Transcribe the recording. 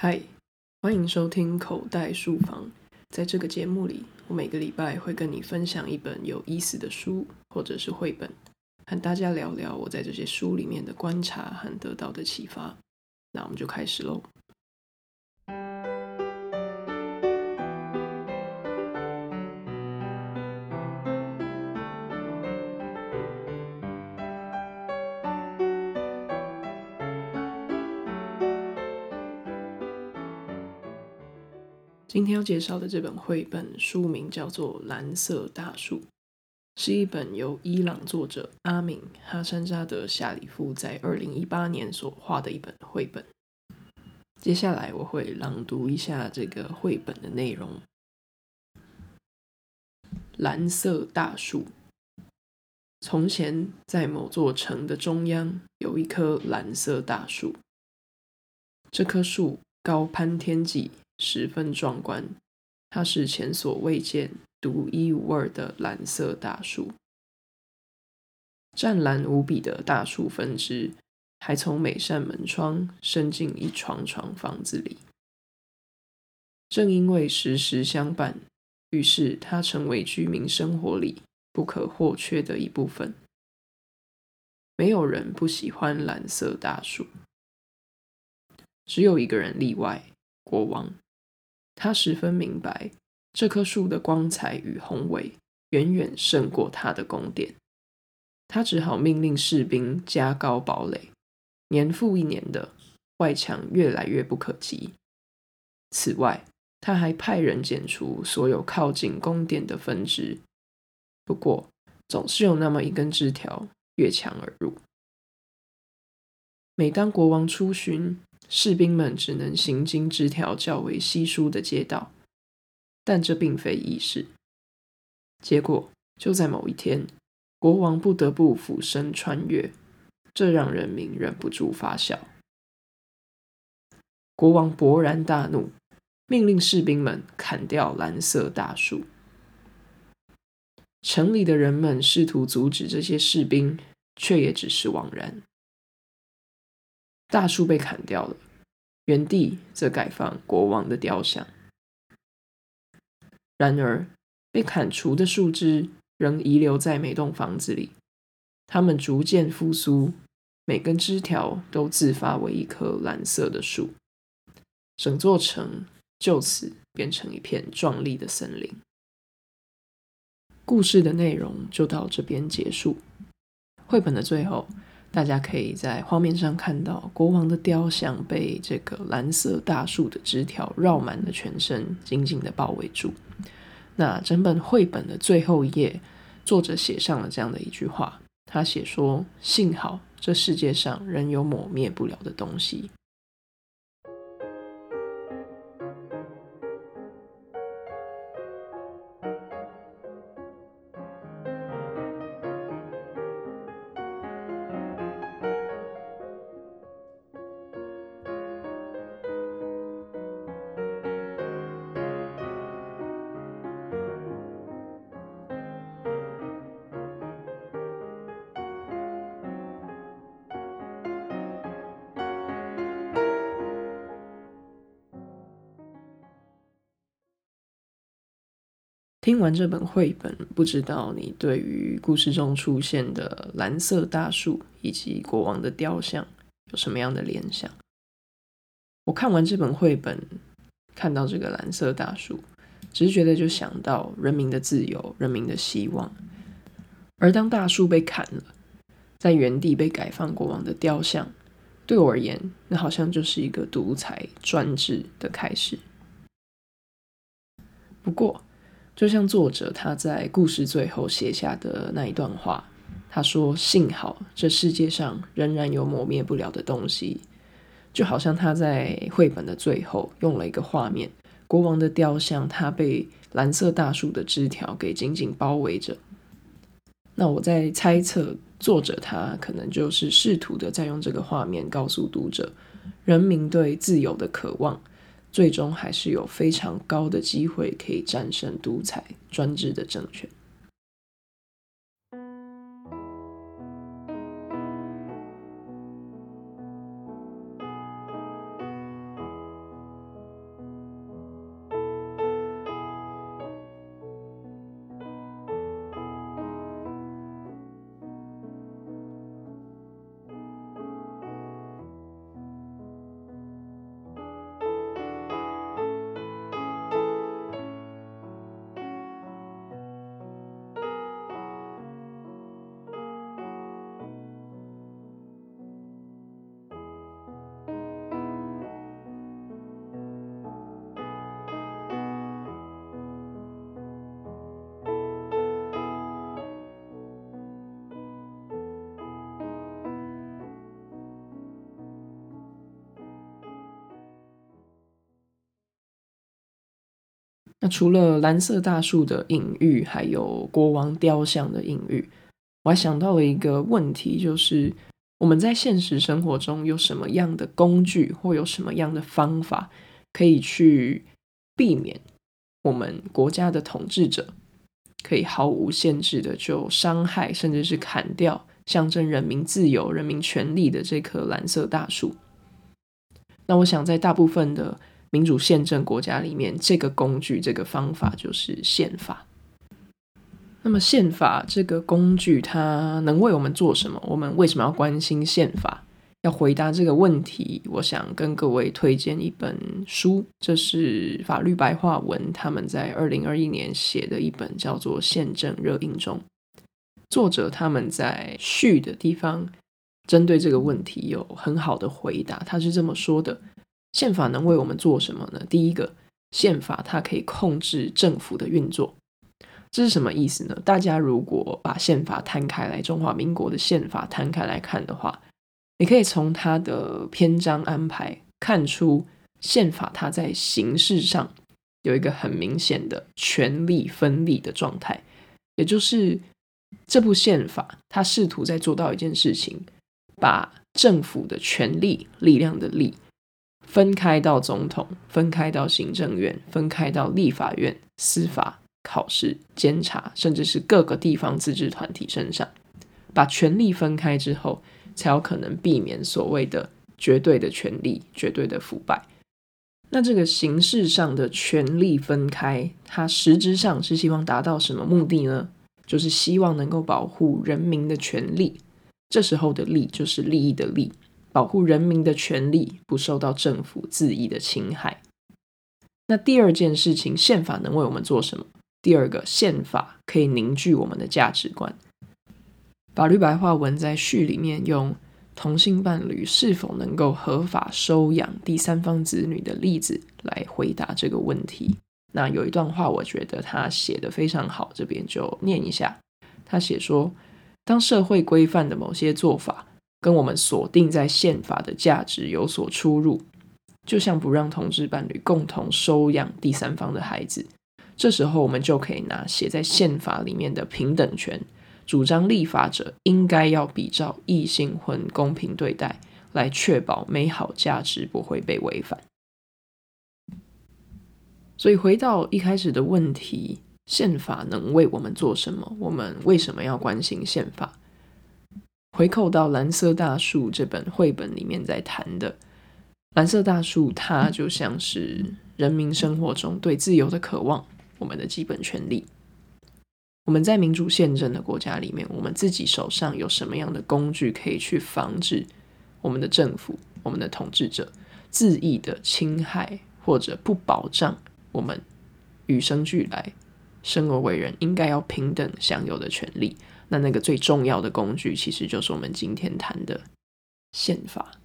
嗨，欢迎收听口袋书房。在这个节目里，我每个礼拜会跟你分享一本有意思的书或者是绘本，和大家聊聊我在这些书里面的观察和得到的启发。那我们就开始喽。今天要介绍的这本绘本书名叫做《蓝色大树》，是一本由伊朗作者阿敏哈山扎德夏里夫在二零一八年所画的一本绘本。接下来我会朗读一下这个绘本的内容。蓝色大树。从前，在某座城的中央有一棵蓝色大树，这棵树高攀天际。十分壮观，它是前所未见、独一无二的蓝色大树。湛蓝无比的大树分支，还从每扇门窗伸进一幢幢房子里。正因为时时相伴，于是它成为居民生活里不可或缺的一部分。没有人不喜欢蓝色大树，只有一个人例外——国王。他十分明白，这棵树的光彩与宏伟远远胜过他的宫殿。他只好命令士兵加高堡垒，年复一年的外墙越来越不可及。此外，他还派人剪除所有靠近宫殿的分支。不过，总是有那么一根枝条越墙而入。每当国王出巡，士兵们只能行经枝条较为稀疏的街道，但这并非易事。结果就在某一天，国王不得不俯身穿越，这让人民忍不住发笑。国王勃然大怒，命令士兵们砍掉蓝色大树。城里的人们试图阻止这些士兵，却也只是枉然。大树被砍掉了，原地则改放国王的雕像。然而，被砍除的树枝仍遗留在每栋房子里，它们逐渐复苏，每根枝条都自发为一棵蓝色的树，整座城就此变成一片壮丽的森林。故事的内容就到这边结束。绘本的最后。大家可以在画面上看到国王的雕像被这个蓝色大树的枝条绕满了全身，紧紧地包围住。那整本绘本的最后一页，作者写上了这样的一句话：他写说，幸好这世界上仍有抹灭不了的东西。听完这本绘本，不知道你对于故事中出现的蓝色大树以及国王的雕像有什么样的联想？我看完这本绘本，看到这个蓝色大树，直觉的就想到人民的自由、人民的希望。而当大树被砍了，在原地被改放国王的雕像，对我而言，那好像就是一个独裁专制的开始。不过，就像作者他在故事最后写下的那一段话，他说：“幸好这世界上仍然有磨灭不了的东西。”就好像他在绘本的最后用了一个画面，国王的雕像，他被蓝色大树的枝条给紧紧包围着。那我在猜测，作者他可能就是试图的在用这个画面告诉读者，人民对自由的渴望。最终还是有非常高的机会可以战胜独裁专制的政权。那除了蓝色大树的隐喻，还有国王雕像的隐喻，我还想到了一个问题，就是我们在现实生活中有什么样的工具，或有什么样的方法，可以去避免我们国家的统治者可以毫无限制的就伤害，甚至是砍掉象征人民自由、人民权利的这棵蓝色大树？那我想，在大部分的民主宪政国家里面，这个工具、这个方法就是宪法。那么，宪法这个工具它能为我们做什么？我们为什么要关心宪法？要回答这个问题，我想跟各位推荐一本书，这是法律白话文他们在二零二一年写的一本，叫做《宪政热映中》。作者他们在序的地方。针对这个问题有很好的回答，他是这么说的：宪法能为我们做什么呢？第一个，宪法它可以控制政府的运作，这是什么意思呢？大家如果把宪法摊开来，中华民国的宪法摊开来看的话，你可以从它的篇章安排看出，宪法它在形式上有一个很明显的权力分立的状态，也就是这部宪法它试图在做到一件事情。把政府的权力、力量的力分开到总统，分开到行政院，分开到立法院、司法、考试、监察，甚至是各个地方自治团体身上。把权力分开之后，才有可能避免所谓的绝对的权力、绝对的腐败。那这个形式上的权力分开，它实质上是希望达到什么目的呢？就是希望能够保护人民的权利。这时候的利就是利益的利，保护人民的权利不受到政府恣意的侵害。那第二件事情，宪法能为我们做什么？第二个，宪法可以凝聚我们的价值观。法律白话文在序里面用同性伴侣是否能够合法收养第三方子女的例子来回答这个问题。那有一段话，我觉得他写的非常好，这边就念一下。他写说。当社会规范的某些做法跟我们锁定在宪法的价值有所出入，就像不让同志伴侣共同收养第三方的孩子，这时候我们就可以拿写在宪法里面的平等权，主张立法者应该要比照异性婚公平对待，来确保美好价值不会被违反。所以回到一开始的问题。宪法能为我们做什么？我们为什么要关心宪法？回扣到《蓝色大树》这本绘本里面在谈的，蓝色大树它就像是人民生活中对自由的渴望，我们的基本权利。我们在民主宪政的国家里面，我们自己手上有什么样的工具可以去防止我们的政府、我们的统治者恣意的侵害或者不保障我们与生俱来？生而为人，应该要平等享有的权利。那那个最重要的工具，其实就是我们今天谈的宪法。